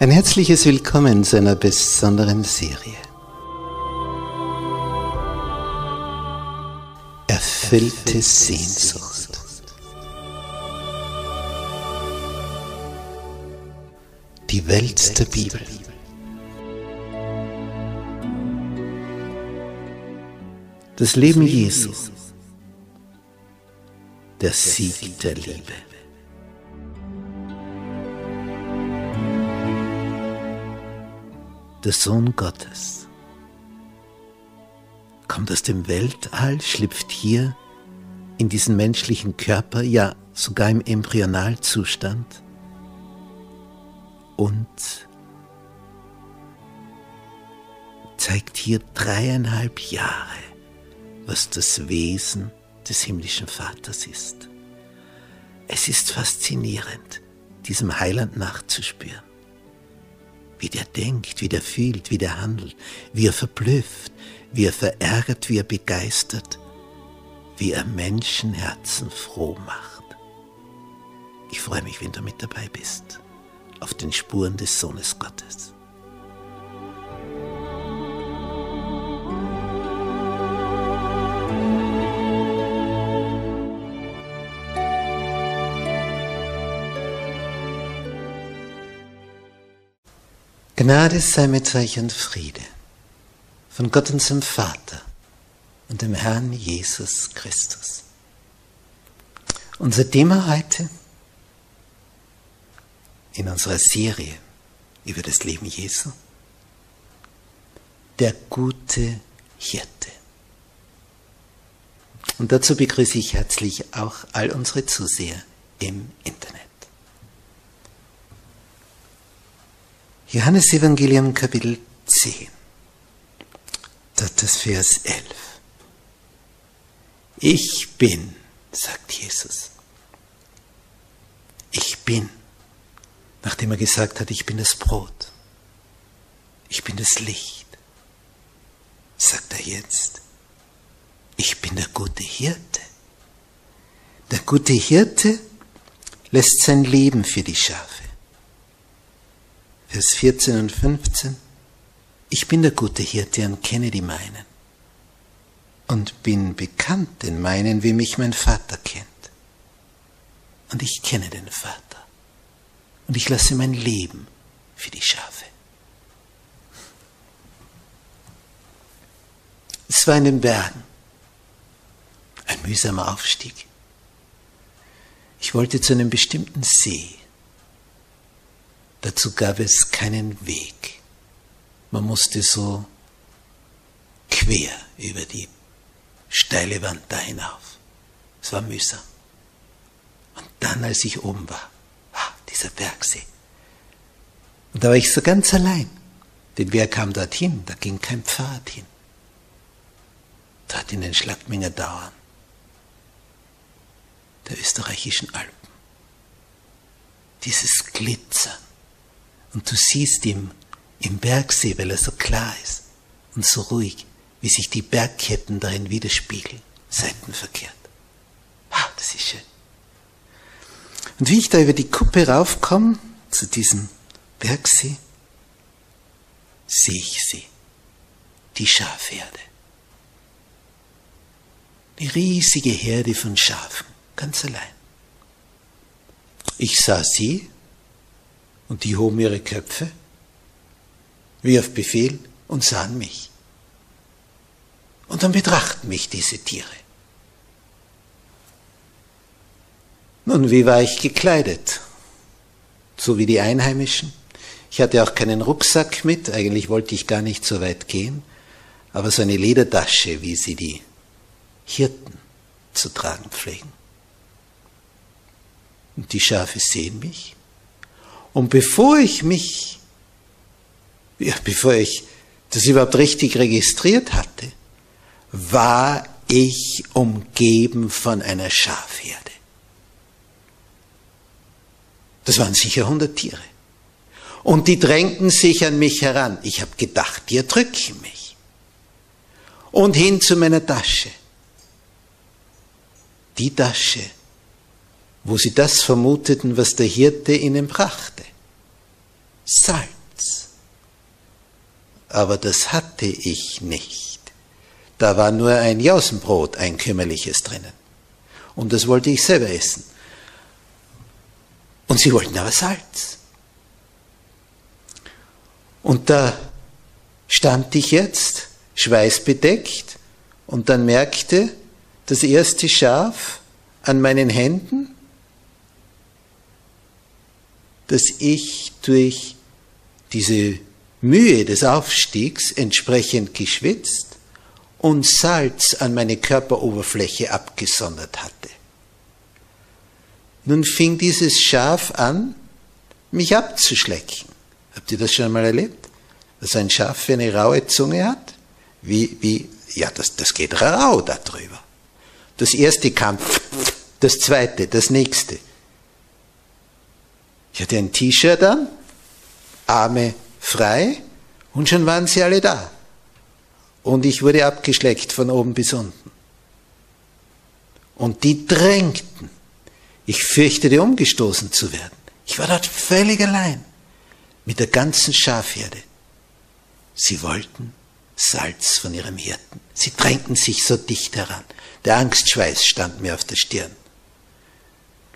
Ein herzliches Willkommen zu einer besonderen Serie. Erfüllte Sehnsucht. Die Welt der Bibel. Das Leben Jesu. Der Sieg der Liebe. Der Sohn Gottes. Kommt aus dem Weltall, schlüpft hier in diesen menschlichen Körper, ja sogar im Embryonalzustand und zeigt hier dreieinhalb Jahre, was das Wesen des himmlischen Vaters ist. Es ist faszinierend, diesem Heiland nachzuspüren wie der denkt, wie der fühlt, wie der handelt, wie er verblüfft, wie er verärgert, wie er begeistert, wie er Menschenherzen froh macht. Ich freue mich, wenn du mit dabei bist, auf den Spuren des Sohnes Gottes. Gnade sei mit euch und Friede von Gott unserem Vater und dem Herrn Jesus Christus. Unser Thema heute in unserer Serie über das Leben Jesu, der gute Hirte. Und dazu begrüße ich herzlich auch all unsere Zuseher im Internet. Johannes Evangelium Kapitel 10, dort das Vers 11. Ich bin, sagt Jesus. Ich bin, nachdem er gesagt hat, ich bin das Brot. Ich bin das Licht. Sagt er jetzt, ich bin der gute Hirte. Der gute Hirte lässt sein Leben für die Schafe. Vers 14 und 15. Ich bin der gute Hirte und kenne die meinen. Und bin bekannt den meinen, wie mich mein Vater kennt. Und ich kenne den Vater. Und ich lasse mein Leben für die Schafe. Es war in den Bergen. Ein mühsamer Aufstieg. Ich wollte zu einem bestimmten See. Dazu gab es keinen Weg. Man musste so quer über die steile Wand da hinauf. Es war mühsam. Und dann, als ich oben war, ah, dieser Bergsee. Und da war ich so ganz allein. Denn wer kam dorthin? Da ging kein Pfad hin. Dort in den Schlackminger Dauern der österreichischen Alpen. Dieses Glitzern und du siehst ihm im Bergsee, weil er so klar ist und so ruhig, wie sich die Bergketten darin widerspiegeln, seitenverkehrt. Ah, das ist schön. Und wie ich da über die Kuppe raufkomme, zu diesem Bergsee, sehe ich sie, die Schafherde. Eine riesige Herde von Schafen, ganz allein. Ich sah sie und die hoben ihre Köpfe, wie auf Befehl, und sahen mich. Und dann betrachten mich diese Tiere. Nun, wie war ich gekleidet? So wie die Einheimischen. Ich hatte auch keinen Rucksack mit, eigentlich wollte ich gar nicht so weit gehen, aber so eine Ledertasche, wie sie die Hirten zu tragen pflegen. Und die Schafe sehen mich und bevor ich mich, ja, bevor ich das überhaupt richtig registriert hatte, war ich umgeben von einer Schafherde. Das waren sicher hundert Tiere. Und die drängten sich an mich heran. Ich habe gedacht, die erdrücken mich. Und hin zu meiner Tasche. Die Tasche, wo sie das vermuteten, was der Hirte ihnen brachte Salz. Aber das hatte ich nicht. Da war nur ein Jausenbrot, ein kümmerliches drinnen. Und das wollte ich selber essen. Und sie wollten aber Salz. Und da stand ich jetzt, schweißbedeckt, und dann merkte das erste Schaf an meinen Händen, dass ich durch diese Mühe des Aufstiegs entsprechend geschwitzt und Salz an meine Körperoberfläche abgesondert hatte. Nun fing dieses Schaf an, mich abzuschlecken. Habt ihr das schon einmal erlebt? Dass ein Schaf eine raue Zunge hat? Wie, wie, ja, das, das geht rau darüber. Das erste kam, das zweite, das nächste. Ich hatte ein T-Shirt an, Arme frei und schon waren sie alle da. Und ich wurde abgeschleckt von oben bis unten. Und die drängten. Ich fürchtete, umgestoßen zu werden. Ich war dort völlig allein mit der ganzen Schafherde. Sie wollten Salz von ihrem Hirten. Sie drängten sich so dicht heran. Der Angstschweiß stand mir auf der Stirn.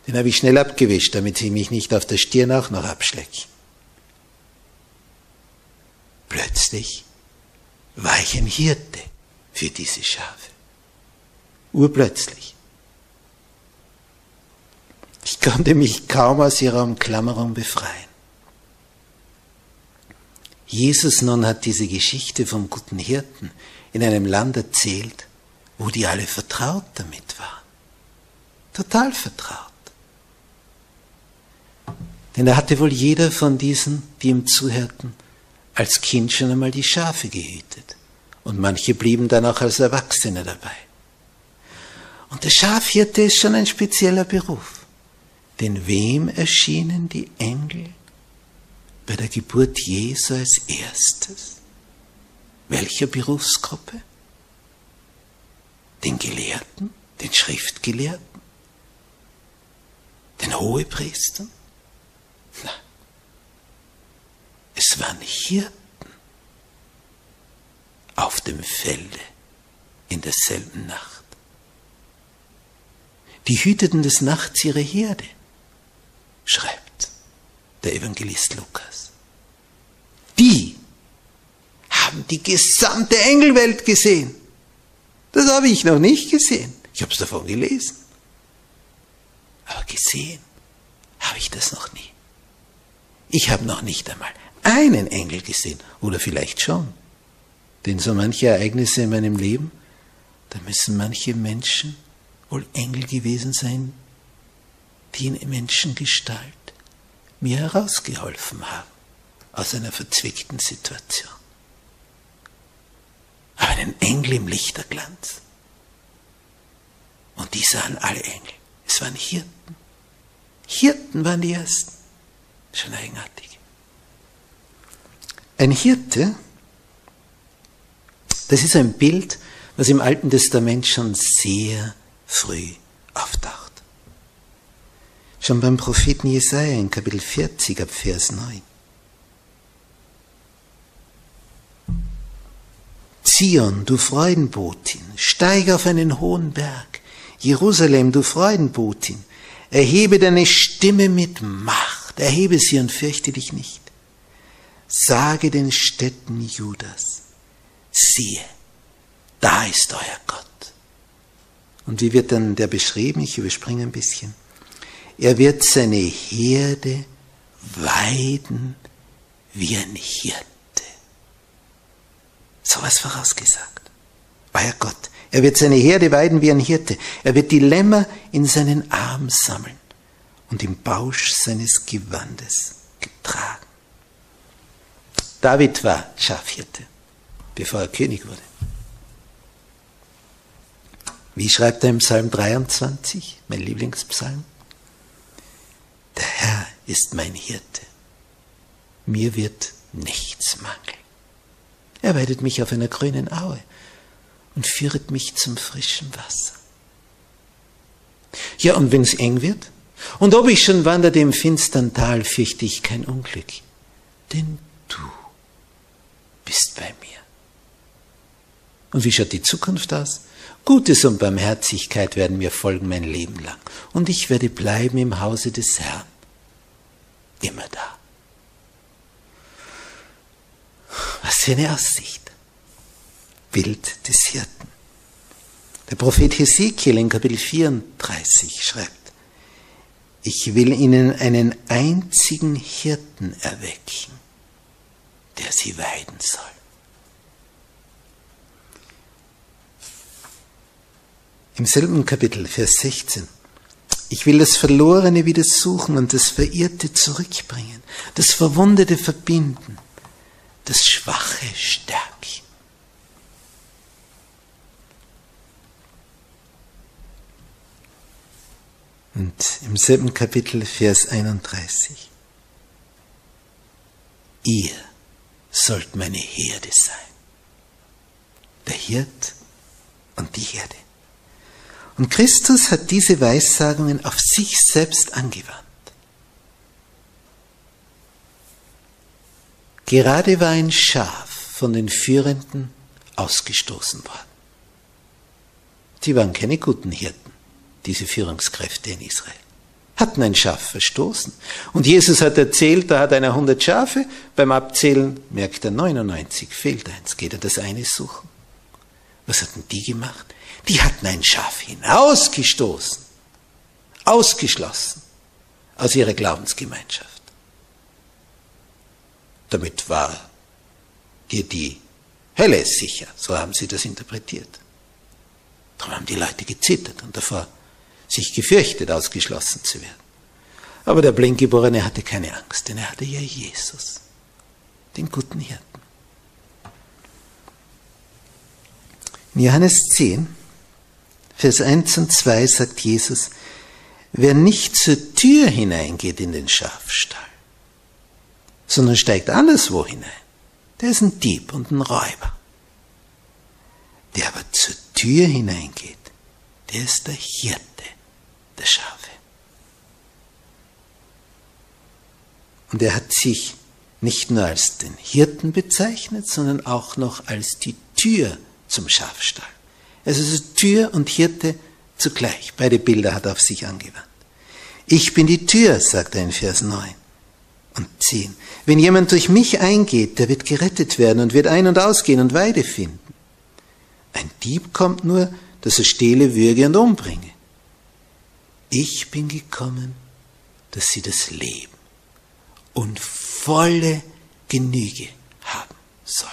Den habe ich schnell abgewischt, damit sie mich nicht auf der Stirn auch noch abschlecken. Plötzlich war ich ein Hirte für diese Schafe. Urplötzlich. Ich konnte mich kaum aus ihrer Umklammerung befreien. Jesus nun hat diese Geschichte vom guten Hirten in einem Land erzählt, wo die alle vertraut damit waren. Total vertraut. Denn da hatte wohl jeder von diesen, die ihm zuhörten, als Kind schon einmal die Schafe gehütet. Und manche blieben dann auch als Erwachsene dabei. Und der Schafhirte ist schon ein spezieller Beruf. Denn wem erschienen die Engel bei der Geburt Jesu als erstes? Welcher Berufsgruppe? Den Gelehrten, den Schriftgelehrten, den Hohepriestern? Nein, es waren Hirten auf dem Felde in derselben Nacht. Die hüteten des Nachts ihre Herde, schreibt der Evangelist Lukas. Die haben die gesamte Engelwelt gesehen. Das habe ich noch nicht gesehen. Ich habe es davon gelesen. Aber gesehen habe ich das noch nie. Ich habe noch nicht einmal einen Engel gesehen. Oder vielleicht schon. Denn so manche Ereignisse in meinem Leben, da müssen manche Menschen wohl Engel gewesen sein, die in Menschengestalt mir herausgeholfen haben aus einer verzwickten Situation. Aber einen Engel im Lichterglanz. Und die sahen alle Engel. Es waren Hirten. Hirten waren die ersten. Schon eigenartig. Ein Hirte, das ist ein Bild, was im Alten Testament schon sehr früh auftaucht. Schon beim Propheten Jesaja in Kapitel 40 ab Vers 9. Zion, du Freudenbotin, steig auf einen hohen Berg. Jerusalem, du Freudenbotin, erhebe deine Stimme mit Macht, erhebe sie und fürchte dich nicht. Sage den Städten Judas, siehe, da ist euer Gott. Und wie wird dann der beschrieben? Ich überspringe ein bisschen. Er wird seine Herde weiden wie ein Hirte. So was vorausgesagt. Euer Gott. Er wird seine Herde weiden wie ein Hirte. Er wird die Lämmer in seinen Arm sammeln und im Bausch seines Gewandes getragen. David war Schafhirte, bevor er König wurde. Wie schreibt er im Psalm 23, mein Lieblingspsalm? Der Herr ist mein Hirte. Mir wird nichts mangeln. Er weidet mich auf einer grünen Aue und führet mich zum frischen Wasser. Ja, und wenn's eng wird? Und ob ich schon wanderte im finstern Tal, fürchte ich kein Unglück. denn du bist bei mir. Und wie schaut die Zukunft aus? Gutes und Barmherzigkeit werden mir folgen mein Leben lang. Und ich werde bleiben im Hause des Herrn. Immer da. Was für eine Aussicht. Bild des Hirten. Der Prophet Hesekiel in Kapitel 34 schreibt, ich will ihnen einen einzigen Hirten erwecken, der sie weiden soll. Im selben Kapitel, Vers 16. Ich will das Verlorene wieder suchen und das Verirrte zurückbringen, das Verwundete verbinden, das Schwache stärken. Und im selben Kapitel, Vers 31. Ihr sollt meine Herde sein. Der Hirt und die Herde. Und Christus hat diese Weissagungen auf sich selbst angewandt. Gerade war ein Schaf von den Führenden ausgestoßen worden. Sie waren keine guten Hirten, diese Führungskräfte in Israel. Hatten ein Schaf verstoßen. Und Jesus hat erzählt, da hat einer 100 Schafe, beim Abzählen merkt er 99, fehlt eins, geht er das eine suchen. Was hatten die gemacht? Die hatten ein Schaf hinausgestoßen, ausgeschlossen aus ihrer Glaubensgemeinschaft. Damit war dir die Hölle sicher, so haben sie das interpretiert. Darum haben die Leute gezittert und davor sich gefürchtet, ausgeschlossen zu werden. Aber der Blindgeborene hatte keine Angst, denn er hatte ja Jesus, den guten Hirten. In Johannes 10 Vers 1 und 2 sagt Jesus, wer nicht zur Tür hineingeht in den Schafstall, sondern steigt anderswo hinein, der ist ein Dieb und ein Räuber. Der aber zur Tür hineingeht, der ist der Hirte der Schafe. Und er hat sich nicht nur als den Hirten bezeichnet, sondern auch noch als die Tür zum Schafstall. Es ist Tür und Hirte zugleich. Beide Bilder hat er auf sich angewandt. Ich bin die Tür, sagt er in Vers 9 und 10. Wenn jemand durch mich eingeht, der wird gerettet werden und wird ein- und ausgehen und Weide finden. Ein Dieb kommt nur, dass er stehle, würge und umbringe. Ich bin gekommen, dass sie das Leben und volle Genüge haben sollen.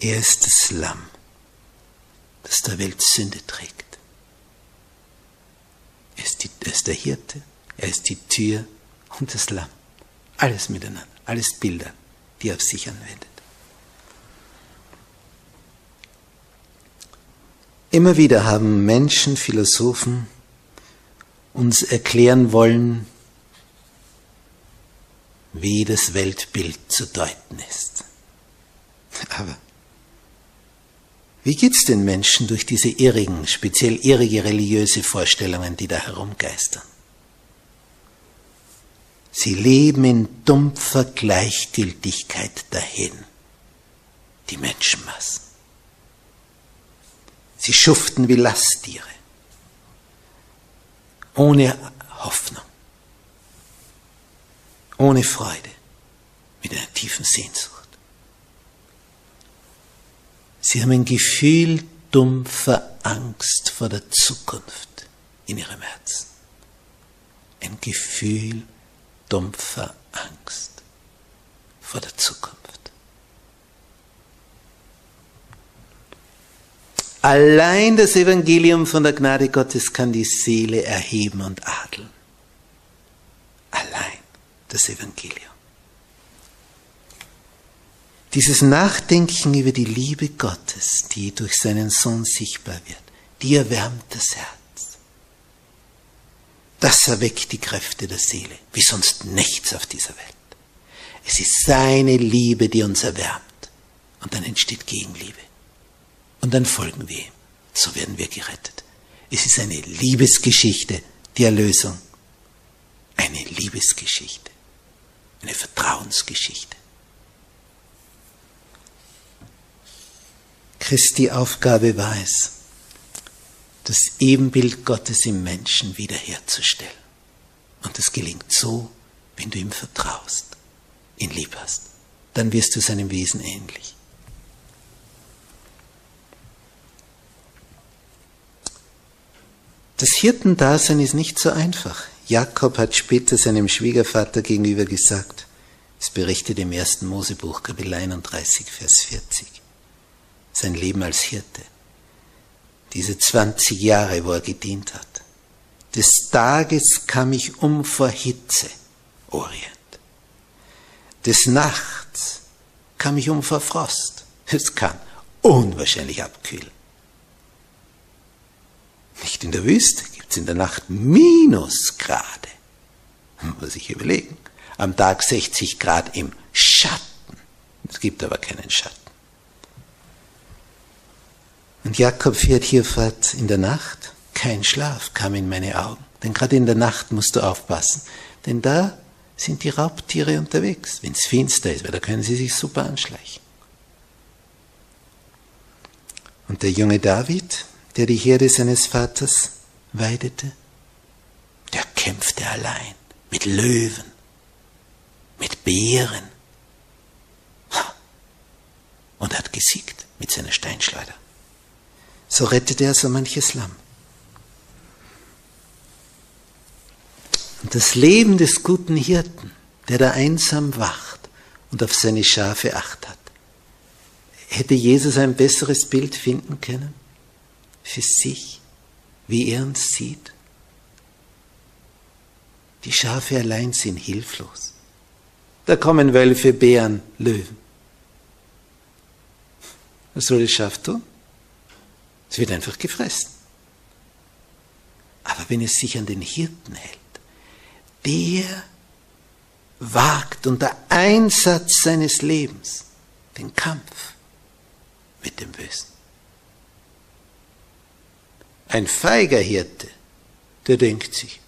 Er ist das Lamm, das der Welt Sünde trägt. Er ist, die, er ist der Hirte, er ist die Tür und das Lamm. Alles miteinander, alles Bilder, die er auf sich anwendet. Immer wieder haben Menschen, Philosophen uns erklären wollen, wie das Weltbild zu deuten ist. Aber wie geht's den Menschen durch diese irrigen, speziell irrige religiöse Vorstellungen, die da herumgeistern? Sie leben in dumpfer Gleichgültigkeit dahin, die Menschenmassen. Sie schuften wie Lasttiere, ohne Hoffnung, ohne Freude, mit einer tiefen Sehnsucht. Sie haben ein Gefühl dumpfer Angst vor der Zukunft in ihrem Herzen. Ein Gefühl dumpfer Angst vor der Zukunft. Allein das Evangelium von der Gnade Gottes kann die Seele erheben und adeln. Allein das Evangelium. Dieses Nachdenken über die Liebe Gottes, die durch seinen Sohn sichtbar wird, die erwärmt das Herz. Das erweckt die Kräfte der Seele, wie sonst nichts auf dieser Welt. Es ist seine Liebe, die uns erwärmt. Und dann entsteht Gegenliebe. Und dann folgen wir ihm. So werden wir gerettet. Es ist eine Liebesgeschichte, die Erlösung. Eine Liebesgeschichte, eine Vertrauensgeschichte. Christi Aufgabe war es, das Ebenbild Gottes im Menschen wiederherzustellen. Und das gelingt so, wenn du ihm vertraust, ihn lieb hast. Dann wirst du seinem Wesen ähnlich. Das Hirtendasein ist nicht so einfach. Jakob hat später seinem Schwiegervater gegenüber gesagt, es berichtet im ersten Mosebuch, Kapitel 31, Vers 40, sein Leben als Hirte, diese 20 Jahre, wo er gedient hat. Des Tages kam ich um vor Hitze, Orient. Des Nachts kam ich um vor Frost. Es kann unwahrscheinlich abkühlen. Nicht in der Wüste gibt es in der Nacht Minusgrade. Muss ich überlegen. Am Tag 60 Grad im Schatten. Es gibt aber keinen Schatten. Und Jakob fährt hier fort in der Nacht. Kein Schlaf kam in meine Augen. Denn gerade in der Nacht musst du aufpassen. Denn da sind die Raubtiere unterwegs, wenn es finster ist, weil da können sie sich super anschleichen. Und der junge David, der die Herde seines Vaters weidete, der kämpfte allein mit Löwen, mit Bären und hat gesiegt mit seiner Steinschleuder. So rettete er so manches Lamm. Und das Leben des guten Hirten, der da einsam wacht und auf seine Schafe acht hat, hätte Jesus ein besseres Bild finden können? Für sich, wie er uns sieht. Die Schafe allein sind hilflos. Da kommen Wölfe, Bären, Löwen. Was soll das Schaf tun? Es wird einfach gefressen. Aber wenn es sich an den Hirten hält, der wagt unter Einsatz seines Lebens den Kampf mit dem Bösen. Ein feiger Hirte, der denkt sich,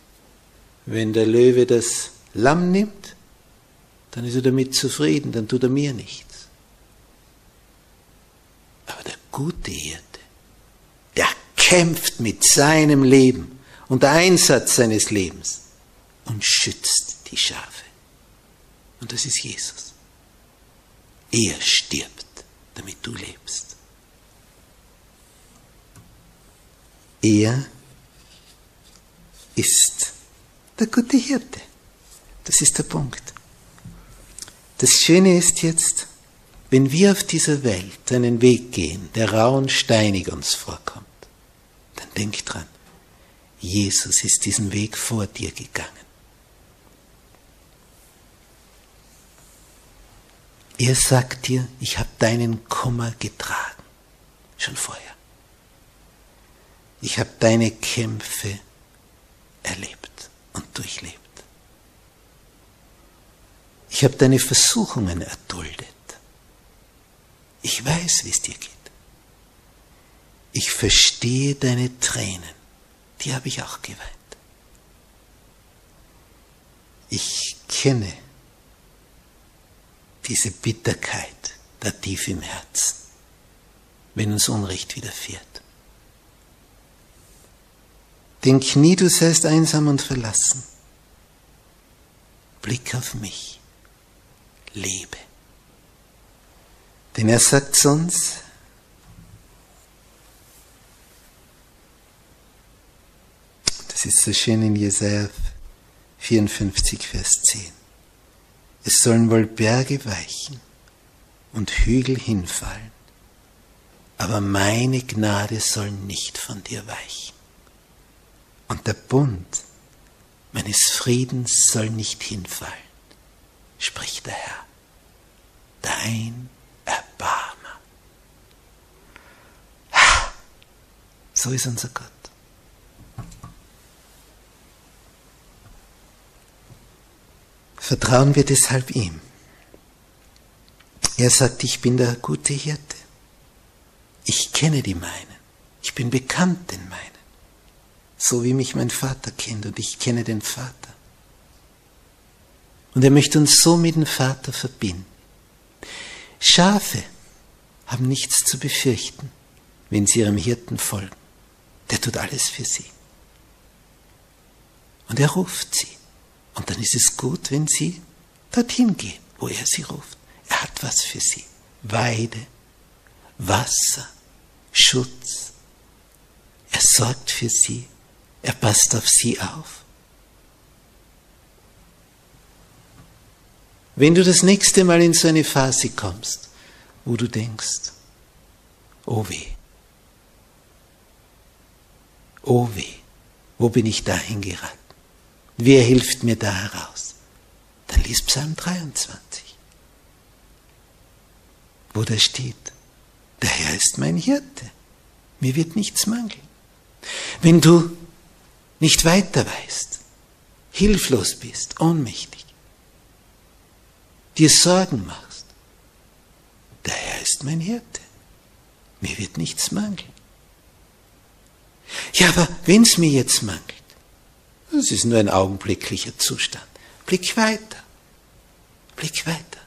wenn der Löwe das Lamm nimmt, dann ist er damit zufrieden, dann tut er mir nichts. Aber der gute Hirte, der kämpft mit seinem Leben und der Einsatz seines Lebens und schützt die Schafe. Und das ist Jesus. Er stirbt, damit du lebst. Er ist der gute Hirte. Das ist der Punkt. Das Schöne ist jetzt, wenn wir auf dieser Welt einen Weg gehen, der rau und steinig uns vorkommt, dann denk dran, Jesus ist diesen Weg vor dir gegangen. Er sagt dir, ich habe deinen Kummer getragen, schon vorher. Ich habe deine Kämpfe erlebt und durchlebt. Ich habe deine Versuchungen erduldet. Ich weiß, wie es dir geht. Ich verstehe deine Tränen. Die habe ich auch geweint. Ich kenne diese Bitterkeit da tief im Herzen, wenn uns Unrecht widerfährt. Denk nie, du seist einsam und verlassen. Blick auf mich. Lebe. Denn er sagt sonst, das ist so schön in Jesaja 54, Vers 10. Es sollen wohl Berge weichen und Hügel hinfallen, aber meine Gnade soll nicht von dir weichen. Und der Bund meines Friedens soll nicht hinfallen, spricht der Herr. Dein Erbarmer. So ist unser Gott. Vertrauen wir deshalb ihm. Er sagt, ich bin der gute Hirte. Ich kenne die meinen. Ich bin bekannt den meinen so wie mich mein Vater kennt und ich kenne den Vater. Und er möchte uns so mit dem Vater verbinden. Schafe haben nichts zu befürchten, wenn sie ihrem Hirten folgen. Der tut alles für sie. Und er ruft sie. Und dann ist es gut, wenn sie dorthin gehen, wo er sie ruft. Er hat was für sie. Weide, Wasser, Schutz. Er sorgt für sie. Er passt auf sie auf. Wenn du das nächste Mal in so eine Phase kommst, wo du denkst, oh weh, oh weh, wo bin ich dahin geraten? Wer hilft mir da heraus? Dann liest Psalm 23, wo da steht, der Herr ist mein Hirte, mir wird nichts mangeln. Wenn du nicht weiter weißt, hilflos bist, ohnmächtig, dir Sorgen machst, der Herr ist mein Hirte, mir wird nichts mangeln. Ja, aber wenn es mir jetzt mangelt, das ist nur ein augenblicklicher Zustand. Blick weiter. Blick weiter.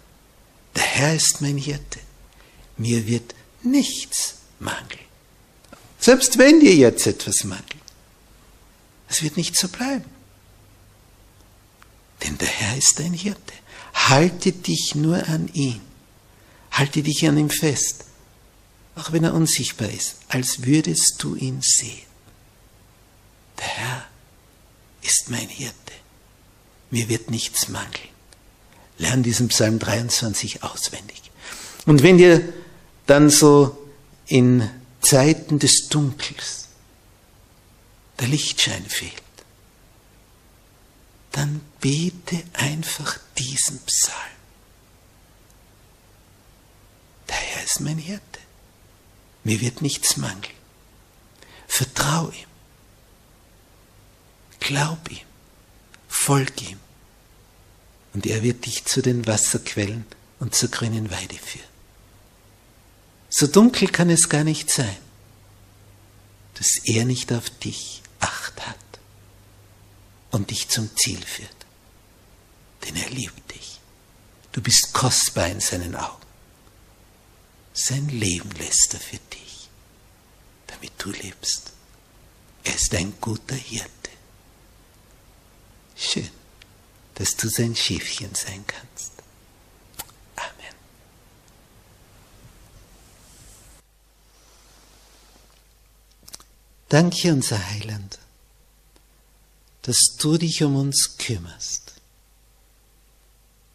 Der Herr ist mein Hirte. Mir wird nichts mangeln. Selbst wenn dir jetzt etwas mangelt. Es wird nicht so bleiben. Denn der Herr ist dein Hirte. Halte dich nur an ihn. Halte dich an ihm fest. Auch wenn er unsichtbar ist, als würdest du ihn sehen. Der Herr ist mein Hirte. Mir wird nichts mangeln. Lern diesen Psalm 23 auswendig. Und wenn dir dann so in Zeiten des Dunkels der Lichtschein fehlt, dann bete einfach diesen Psalm. Der Herr ist mein Hirte. Mir wird nichts mangeln. Vertrau ihm. Glaub ihm, folg ihm, und er wird dich zu den Wasserquellen und zur grünen Weide führen. So dunkel kann es gar nicht sein, dass er nicht auf dich und dich zum Ziel führt. Denn er liebt dich. Du bist kostbar in seinen Augen. Sein Leben lässt er für dich, damit du lebst. Er ist ein guter Hirte. Schön, dass du sein Schiffchen sein kannst. Amen. Danke, unser Heiland, dass du dich um uns kümmerst,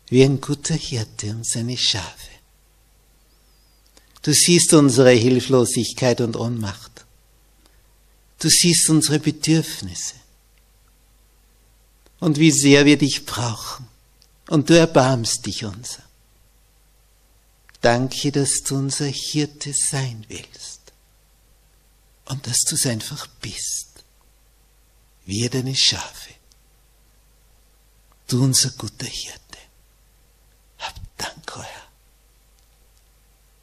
wie ein guter Hirte um seine Schafe. Du siehst unsere Hilflosigkeit und Ohnmacht. Du siehst unsere Bedürfnisse und wie sehr wir dich brauchen. Und du erbarmst dich unser. Danke, dass du unser Hirte sein willst und dass du es einfach bist. Wir deine Schafe. Du unser guter Hirte. Hab Dank, Herr,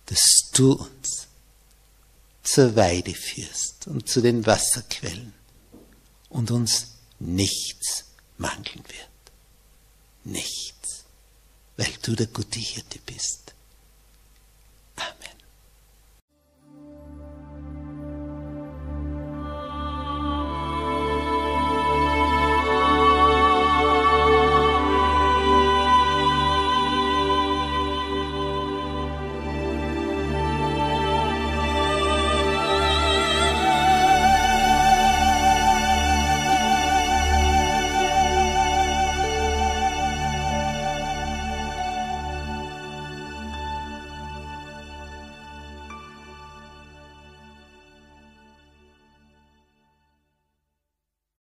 dass du uns zur Weide führst und zu den Wasserquellen und uns nichts mangeln wird. Nichts, weil du der gute Hirte bist.